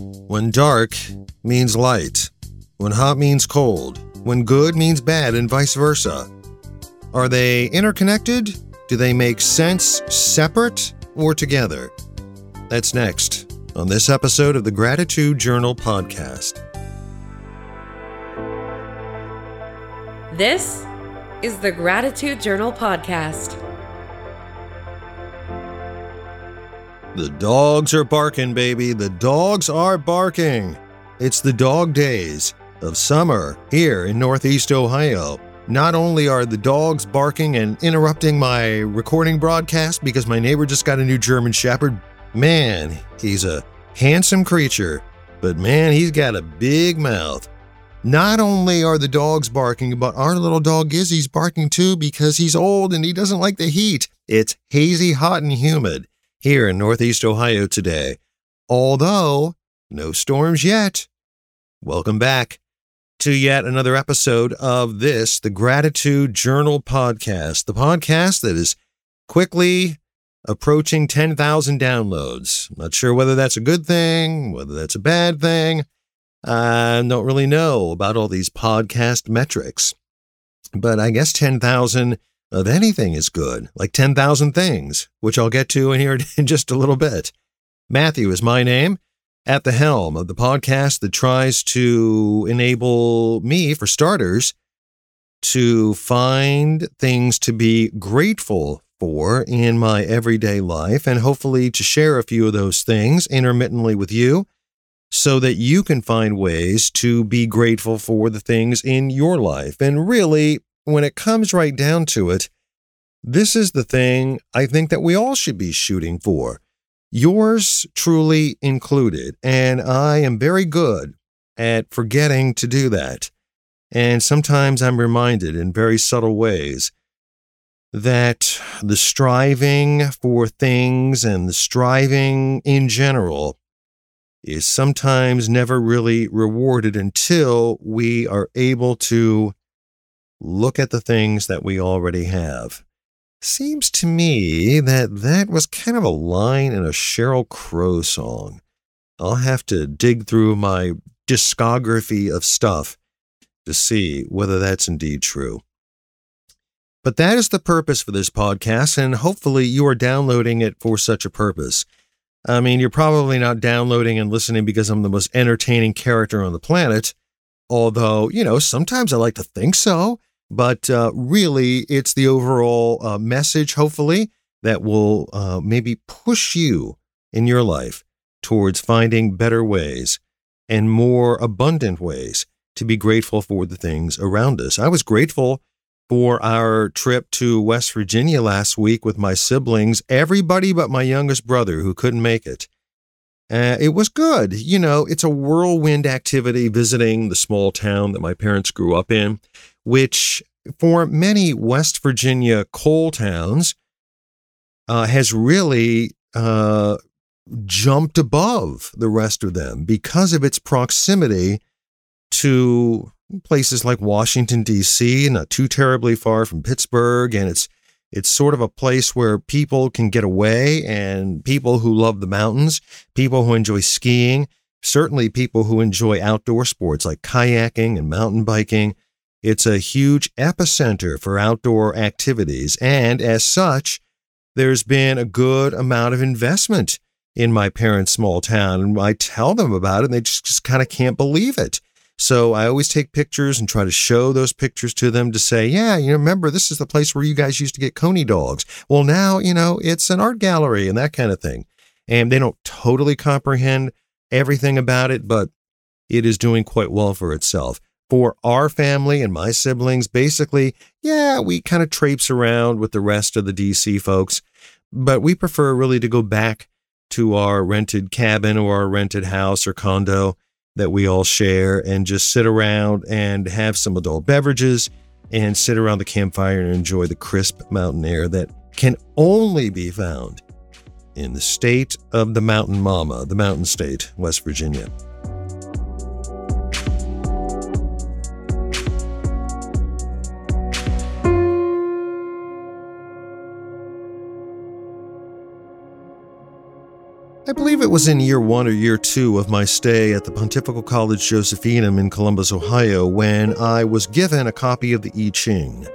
when dark means light, when hot means cold, when good means bad, and vice versa. Are they interconnected? Do they make sense separate or together? That's next on this episode of the Gratitude Journal podcast. This is the Gratitude Journal podcast. The dogs are barking, baby. The dogs are barking. It's the dog days of summer here in Northeast Ohio. Not only are the dogs barking and interrupting my recording broadcast because my neighbor just got a new German Shepherd, man, he's a handsome creature, but man, he's got a big mouth. Not only are the dogs barking, but our little dog Izzy's barking too because he's old and he doesn't like the heat. It's hazy, hot, and humid here in Northeast Ohio today, although no storms yet. Welcome back to yet another episode of this, the Gratitude Journal podcast, the podcast that is quickly approaching 10,000 downloads. Not sure whether that's a good thing, whether that's a bad thing. I don't really know about all these podcast metrics, but I guess 10,000 of anything is good, like 10,000 things, which I'll get to in here in just a little bit. Matthew is my name, at the helm of the podcast that tries to enable me, for starters, to find things to be grateful for in my everyday life and hopefully to share a few of those things intermittently with you so that you can find ways to be grateful for the things in your life. And really, when it comes right down to it, this is the thing I think that we all should be shooting for. Yours truly included. And I am very good at forgetting to do that. And sometimes I'm reminded in very subtle ways that the striving for things and the striving in general is sometimes never really rewarded until we are able to look at the things that we already have. Seems to me that that was kind of a line in a Sheryl Crow song. I'll have to dig through my discography of stuff to see whether that's indeed true. But that is the purpose for this podcast, and hopefully you are downloading it for such a purpose. I mean, you're probably not downloading and listening because I'm the most entertaining character on the planet, although, you know, sometimes I like to think so. But uh, really, it's the overall uh, message, hopefully, that will uh, maybe push you in your life towards finding better ways and more abundant ways to be grateful for the things around us. I was grateful for our trip to West Virginia last week with my siblings, everybody but my youngest brother who couldn't make it. Uh, it was good. You know, it's a whirlwind activity visiting the small town that my parents grew up in which for many West Virginia coal towns uh, has really uh, jumped above the rest of them because of its proximity to places like Washington D.C., not too terribly far from Pittsburgh, and it's it's sort of a place where people can get away, and people who love the mountains, people who enjoy skiing, certainly people who enjoy outdoor sports like kayaking and mountain biking. It's a huge epicenter for outdoor activities, and as such, there's been a good amount of investment in my parents' small town. And I tell them about it, and they just, just kind of can't believe it. So I always take pictures and try to show those pictures to them to say, yeah, you remember this is the place where you guys used to get coney dogs. Well, now, you know, it's an art gallery and that kind of thing. And they don't totally comprehend everything about it, but it is doing quite well for itself for our family and my siblings, basically, yeah, we kind of traipse around with the rest of the DC folks, but we prefer really to go back to our rented cabin or our rented house or condo that we all share and just sit around and have some adult beverages and sit around the campfire and enjoy the crisp mountain air that can only be found in the state of the mountain mama, the mountain state, West Virginia. I believe it was in year one or year two of my stay at the Pontifical College Josephinum in Columbus, Ohio, when I was given a copy of the I Ching.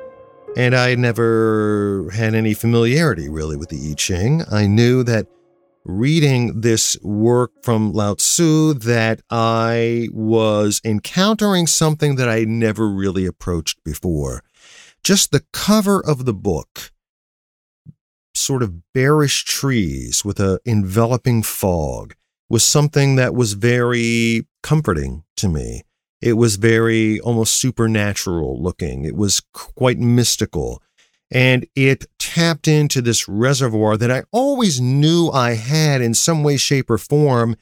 And I never had any familiarity really with the I Ching. I knew that reading this work from Lao Tzu that I was encountering something that I never really approached before. Just the cover of the book, sort of bearish trees with a enveloping fog, was something that was very comforting to me. It was very almost supernatural looking. It was quite mystical and it tapped into this reservoir that I always knew I had in some way, shape, or form,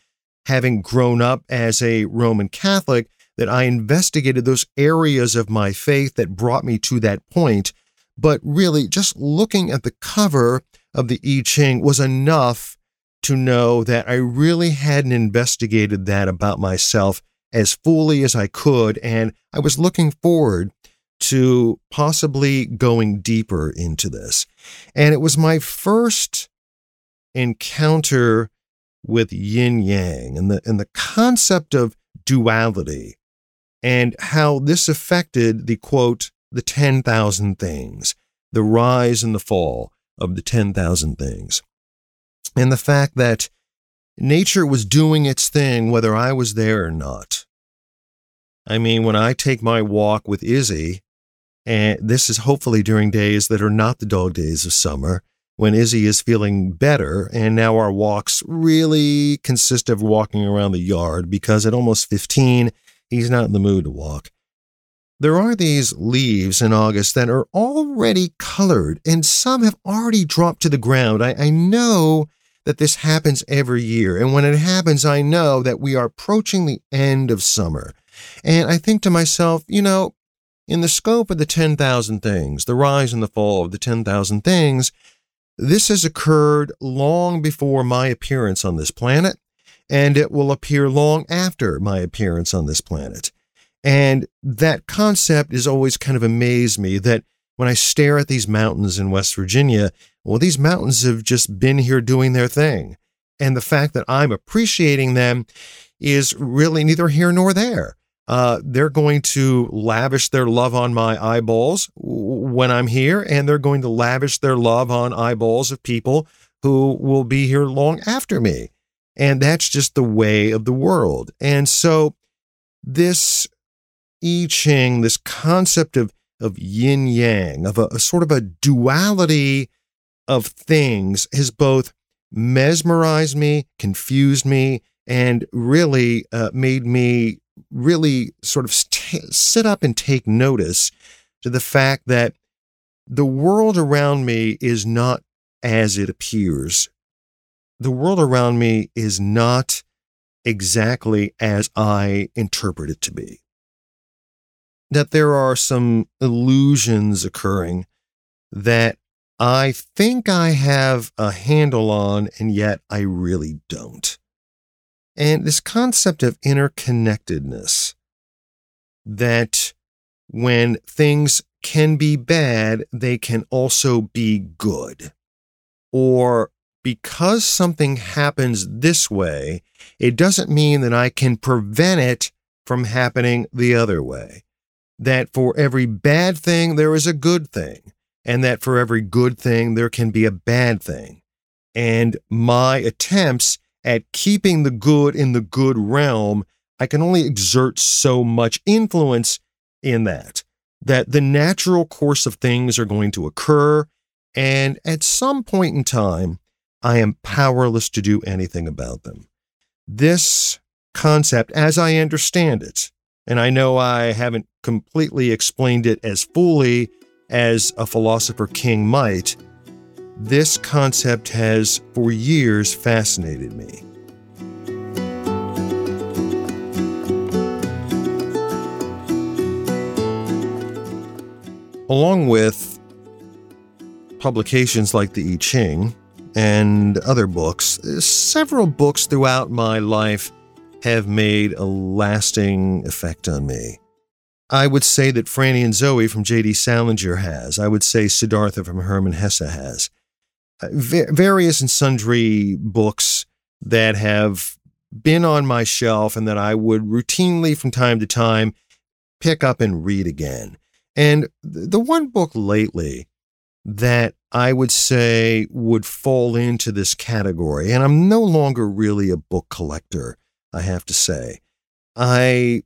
having grown up as a Roman Catholic, that I investigated those areas of my faith that brought me to that point. But really, just looking at the cover of the I Ching was enough to know that I really hadn't investigated that about myself as fully as I could. And I was looking forward to possibly going deeper into this. And it was my first encounter with yin yang and the and the concept of duality and how this affected the quote the 10,000 things the rise and the fall of the 10,000 things and the fact that nature was doing its thing whether I was there or not I mean when I take my walk with Izzy and this is hopefully during days that are not the dog days of summer when Izzy is feeling better. And now our walks really consist of walking around the yard because at almost 15, he's not in the mood to walk. There are these leaves in August that are already colored, and some have already dropped to the ground. I, I know that this happens every year. And when it happens, I know that we are approaching the end of summer. And I think to myself, you know, in the scope of the 10,000 things, the rise and the fall of the 10,000 things, this has occurred long before my appearance on this planet, and it will appear long after my appearance on this planet. And that concept has always kind of amazed me that when I stare at these mountains in West Virginia, well, these mountains have just been here doing their thing. And the fact that I'm appreciating them is really neither here nor there uh, they're going to lavish their love on my eyeballs when I'm here, and they're going to lavish their love on eyeballs of people who will be here long after me. And that's just the way of the world. And so, this I Ching, this concept of, of yin yang, of a, a sort of a duality of things, has both mesmerized me, confused me, and really uh, made me really sort of st- sit up and take notice to the fact that the world around me is not as it appears. The world around me is not exactly as I interpret it to be. That there are some illusions occurring that I think I have a handle on, and yet I really don't. And this concept of interconnectedness that when things can be bad, they can also be good. Or because something happens this way, it doesn't mean that I can prevent it from happening the other way. That for every bad thing, there is a good thing. And that for every good thing, there can be a bad thing. And my attempts at keeping the good in the good realm, I can only exert so much influence in that. That the natural course of things are going to occur, and at some point in time, I am powerless to do anything about them. This concept, as I understand it, and I know I haven't completely explained it as fully as a philosopher king might, this concept has for years fascinated me. Along with publications like the I Ching and other books, several books throughout my life have made a lasting effect on me. I would say that Franny and Zooey from J.D. Salinger has. I would say Siddhartha from Hermann Hesse has uh, various and sundry books that have been on my shelf and that I would routinely from time to time pick up and read again. And the one book lately that I would say would fall into this category, and I'm no longer really a book collector, I have to say. I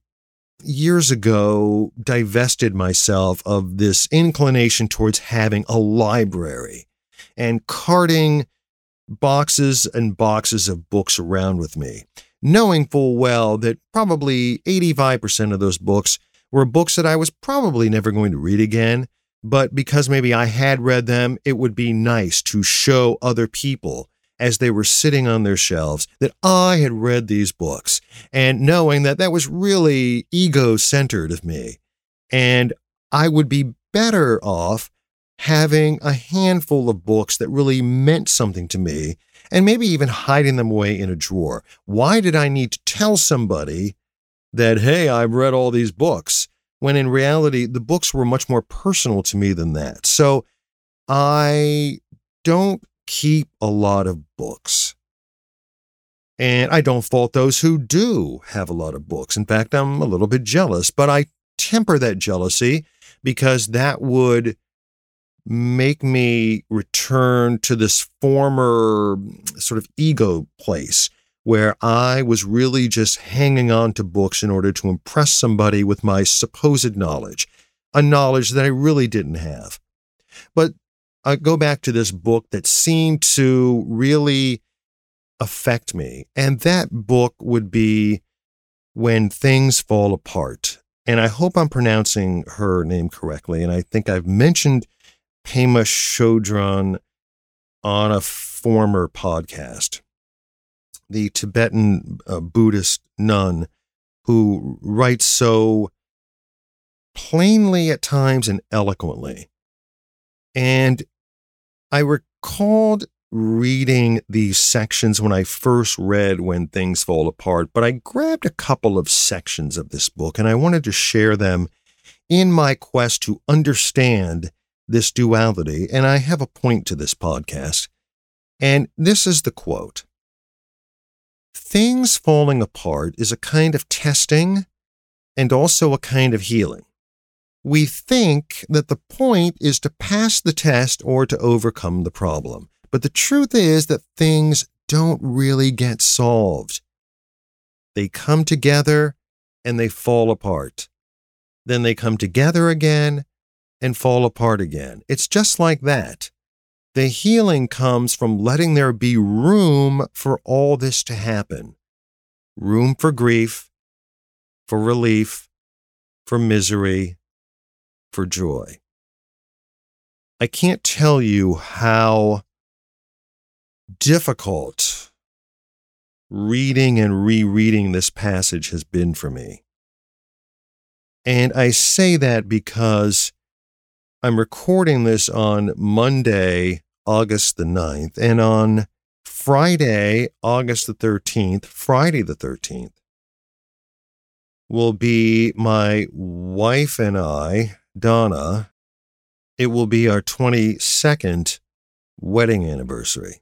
years ago divested myself of this inclination towards having a library and carting boxes and boxes of books around with me, knowing full well that probably 85% of those books were books that I was probably never going to read again. But because maybe I had read them, it would be nice to show other people as they were sitting on their shelves that I had read these books and knowing that that was really ego centered of me. And I would be better off having a handful of books that really meant something to me and maybe even hiding them away in a drawer. Why did I need to tell somebody that, hey, I've read all these books? When in reality, the books were much more personal to me than that. So I don't keep a lot of books. And I don't fault those who do have a lot of books. In fact, I'm a little bit jealous, but I temper that jealousy because that would make me return to this former sort of ego place where I was really just hanging on to books in order to impress somebody with my supposed knowledge, a knowledge that I really didn't have. But Go back to this book that seemed to really affect me. And that book would be When Things Fall Apart. And I hope I'm pronouncing her name correctly. And I think I've mentioned Pema Chodron on a former podcast. The Tibetan uh, Buddhist nun who writes so plainly at times and eloquently. And I recalled reading these sections when I first read When Things Fall Apart, but I grabbed a couple of sections of this book and I wanted to share them in my quest to understand this duality. And I have a point to this podcast. And this is the quote Things falling apart is a kind of testing and also a kind of healing we think that the point is to pass the test or to overcome the problem. But the truth is that things don't really get solved. They come together and they fall apart. Then they come together again and fall apart again. It's just like that. The healing comes from letting there be room for all this to happen room for grief, for relief, for misery, for joy. I can't tell you how difficult reading and rereading this passage has been for me. And I say that because I'm recording this on Monday, August the 9th, and on Friday, August the 13th, Friday the 13th, will be my wife and I Donna, it will be our 22nd wedding anniversary.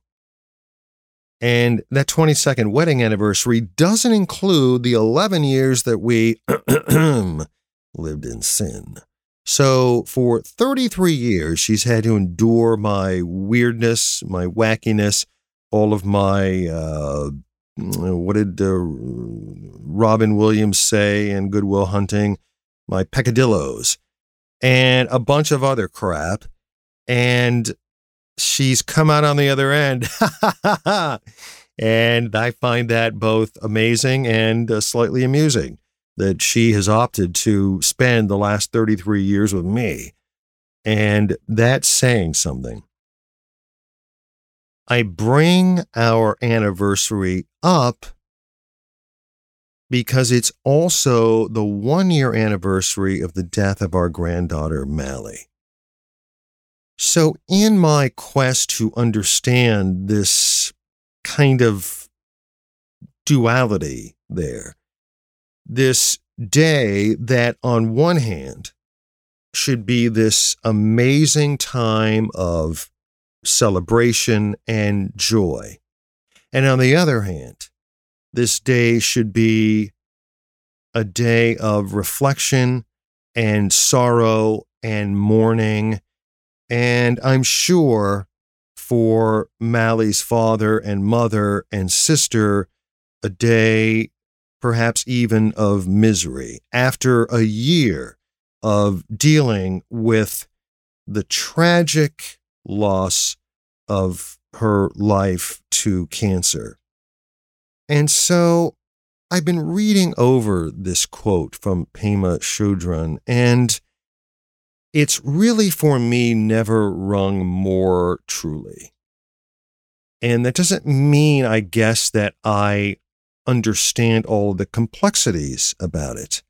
And that 22nd wedding anniversary doesn't include the 11 years that we lived in sin. So for 33 years, she's had to endure my weirdness, my wackiness, all of my, uh, what did uh, Robin Williams say in Good Will Hunting? My peccadillos and a bunch of other crap. And she's come out on the other end. and I find that both amazing and uh, slightly amusing that she has opted to spend the last 33 years with me. And that's saying something. I bring our anniversary up because it's also the one year anniversary of the death of our granddaughter, Mally. So, in my quest to understand this kind of duality there, this day that on one hand should be this amazing time of celebration and joy, And on the other hand, this day should be a day of reflection and sorrow and mourning. And I'm sure for Mally's father and mother and sister, a day perhaps even of misery after a year of dealing with the tragic loss of her life to cancer. And so I've been reading over this quote from Pema Chodron, and it's really for me never rung more truly. And that doesn't mean, I guess, that I understand all the complexities about it.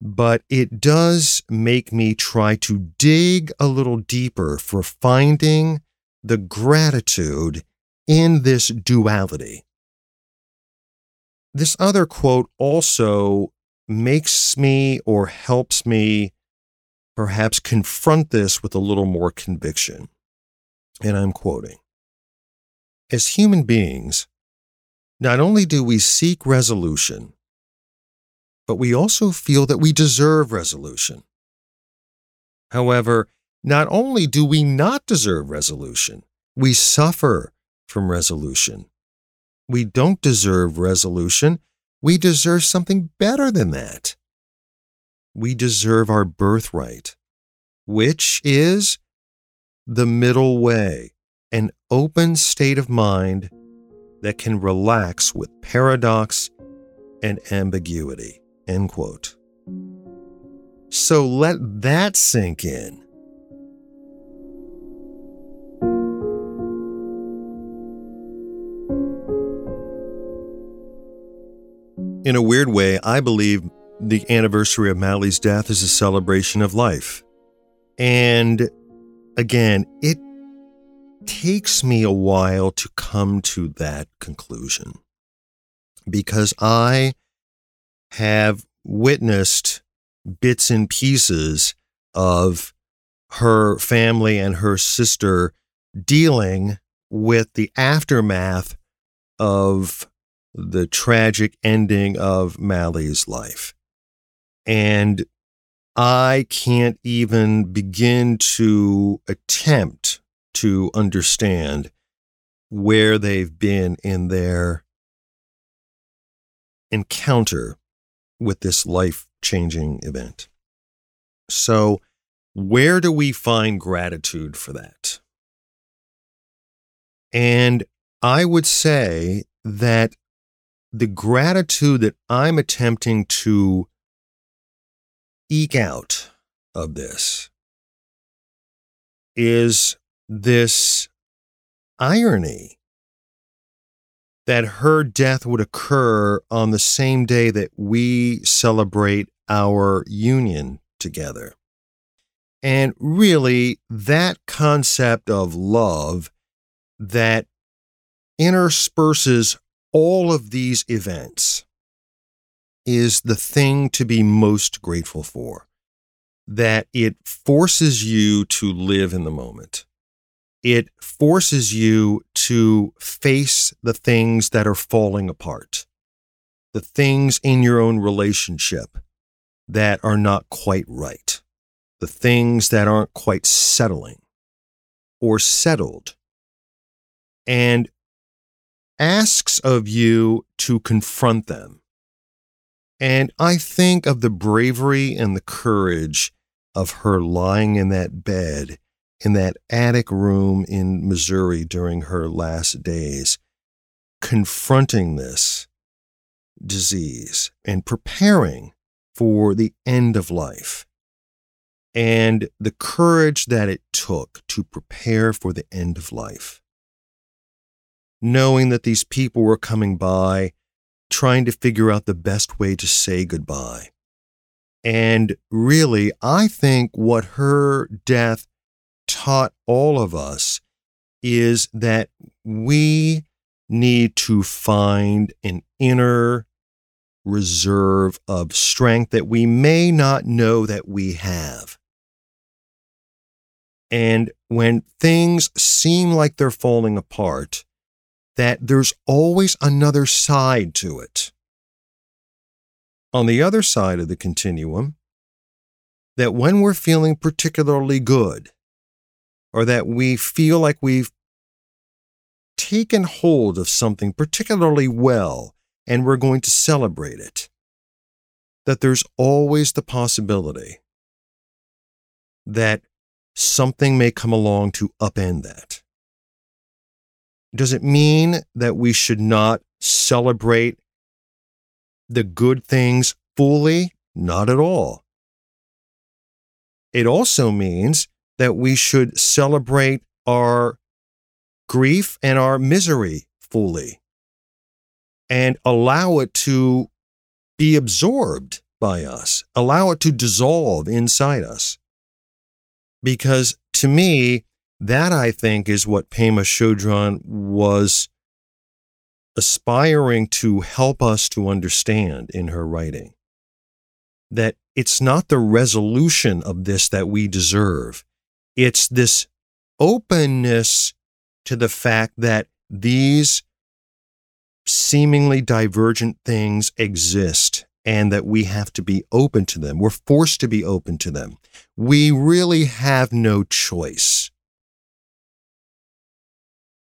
But it does make me try to dig a little deeper for finding the gratitude in this duality. This other quote also makes me or helps me perhaps confront this with a little more conviction. And I'm quoting As human beings, not only do we seek resolution, but we also feel that we deserve resolution. However, not only do we not deserve resolution, we suffer from resolution. We don't deserve resolution. We deserve something better than that. We deserve our birthright, which is the middle way, an open state of mind that can relax with paradox and ambiguity. End quote. So let that sink in. In a weird way, I believe the anniversary of Mally's death is a celebration of life. And again, it takes me a while to come to that conclusion because I have witnessed bits and pieces of her family and her sister dealing with the aftermath of the tragic ending of Mally's life. And I can't even begin to attempt to understand where they've been in their encounter with this life changing event. So, where do we find gratitude for that? And I would say that the gratitude that I'm attempting to eke out of this is this irony that her death would occur on the same day that we celebrate our union together. And really, that concept of love that intersperses all of these events is the thing to be most grateful for. That it forces you to live in the moment. It forces you to face the things that are falling apart, the things in your own relationship that are not quite right, the things that aren't quite settling or settled. And asks of you to confront them. And I think of the bravery and the courage of her lying in that bed in that attic room in Missouri during her last days, confronting this disease and preparing for the end of life. And the courage that it took to prepare for the end of life knowing that these people were coming by, trying to figure out the best way to say goodbye. And really, I think what her death taught all of us is that we need to find an inner reserve of strength that we may not know that we have. And when things seem like they're falling apart, that there's always another side to it. On the other side of the continuum, that when we're feeling particularly good, or that we feel like we've taken hold of something particularly well and we're going to celebrate it, that there's always the possibility that something may come along to upend that. Does it mean that we should not celebrate the good things fully? Not at all. It also means that we should celebrate our grief and our misery fully and allow it to be absorbed by us, allow it to dissolve inside us. Because to me, that I think is what Pema Chodron was aspiring to help us to understand in her writing. That it's not the resolution of this that we deserve, it's this openness to the fact that these seemingly divergent things exist and that we have to be open to them. We're forced to be open to them. We really have no choice.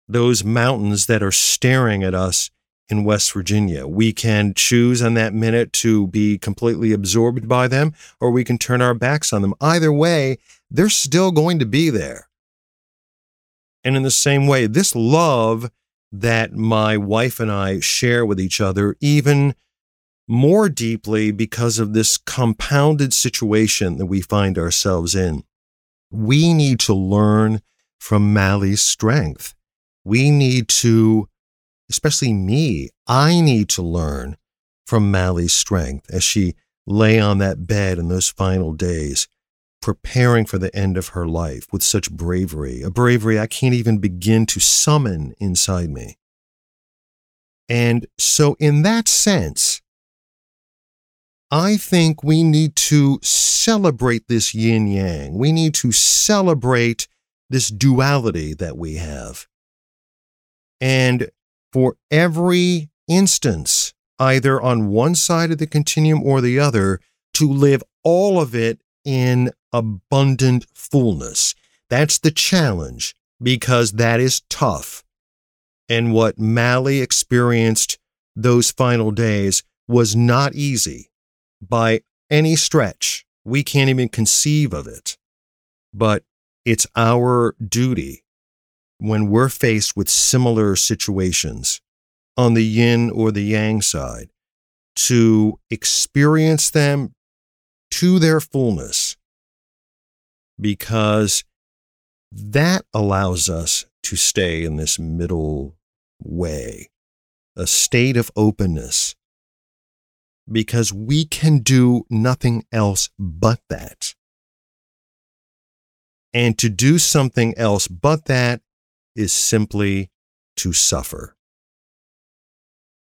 Those mountains that are staring at us in West Virginia, we can choose on that minute to be completely absorbed by them or we can turn our backs on them. Either way, they're still going to be there. And in the same way, this love that my wife and I share with each other, even more deeply because of this compounded situation that we find ourselves in. We need to learn from Mally's strength. We need to, especially me, I need to learn from Mally's strength as she lay on that bed in those final days preparing for the end of her life with such bravery, a bravery I can't even begin to summon inside me. And so, in that sense, I think we need to celebrate this yin yang. We need to celebrate this duality that we have. And for every instance, either on one side of the continuum or the other, to live all of it in abundant fullness. That's the challenge because that is tough. And what Mally experienced those final days was not easy by any stretch. We can't even conceive of it. But it's our duty when we're faced with similar situations on the yin or the yang side to experience them to their fullness because that allows us to stay in this middle way, a state of openness, because we can do nothing else but that. And to do something else but that is simply to suffer.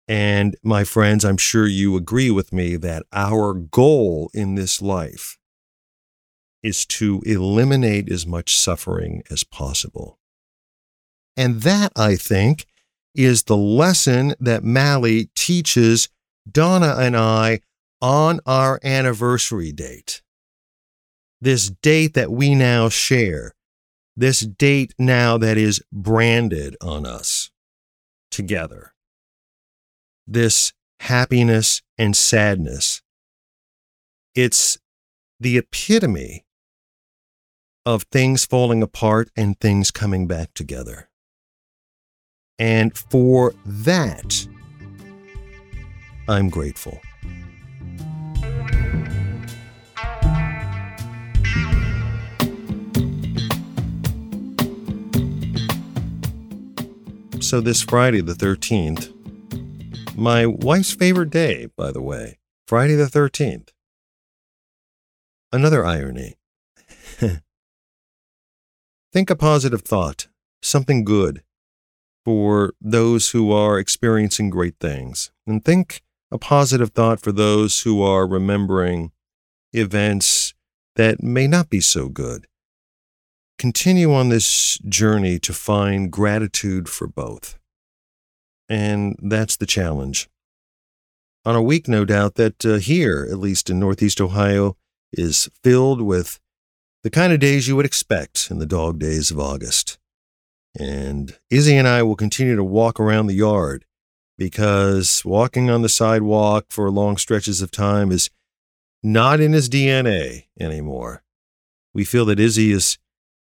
And my friends, I'm sure you agree with me that our goal in this life is to eliminate as much suffering as possible. And that, I think, is the lesson that Mally teaches Donna and I on our anniversary date. This date that we now share, this date now that is branded on us together. This happiness and sadness. It's the epitome of things falling apart and things coming back together. And for that, I'm grateful. So, this Friday, the 13th, my wife's favorite day, by the way, Friday the 13th. Another irony. Think a positive thought, something good for those who are experiencing great things. And think a positive thought for those who are remembering events that may not be so good. Continue on this journey to find gratitude for both. And that's the challenge. On a week, no doubt, that uh, here, at least in Northeast Ohio, is filled with the kind of days you would expect in the dog days of August. And Izzy and I will continue to walk around the yard because walking on the sidewalk for long stretches of time is not in his DNA anymore. We feel that Izzy is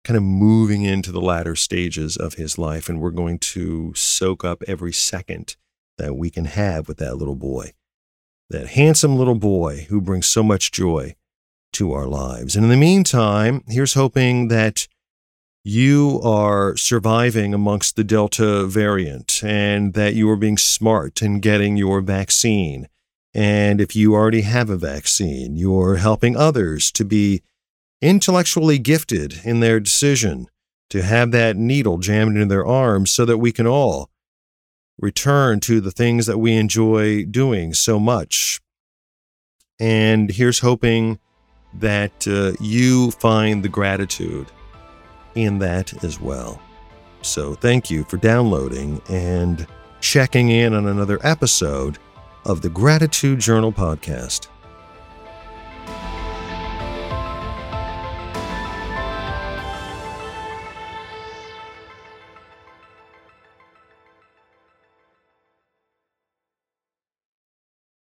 kind of moving into the latter stages of his life, and we're going to soak up every second that we can have with that little boy, that handsome little boy who brings so much joy to our lives. And in the meantime, here's hoping that you are surviving amongst the Delta variant and that you are being smart and getting your vaccine. And if you already have a vaccine, you're helping others to be intellectually gifted in their decision to have that needle jammed into their arms so that we can all return to the things that we enjoy doing so much. And here's hoping that uh, you find the gratitude in that as well. So thank you for downloading and checking in on another episode of the Gratitude Journal podcast.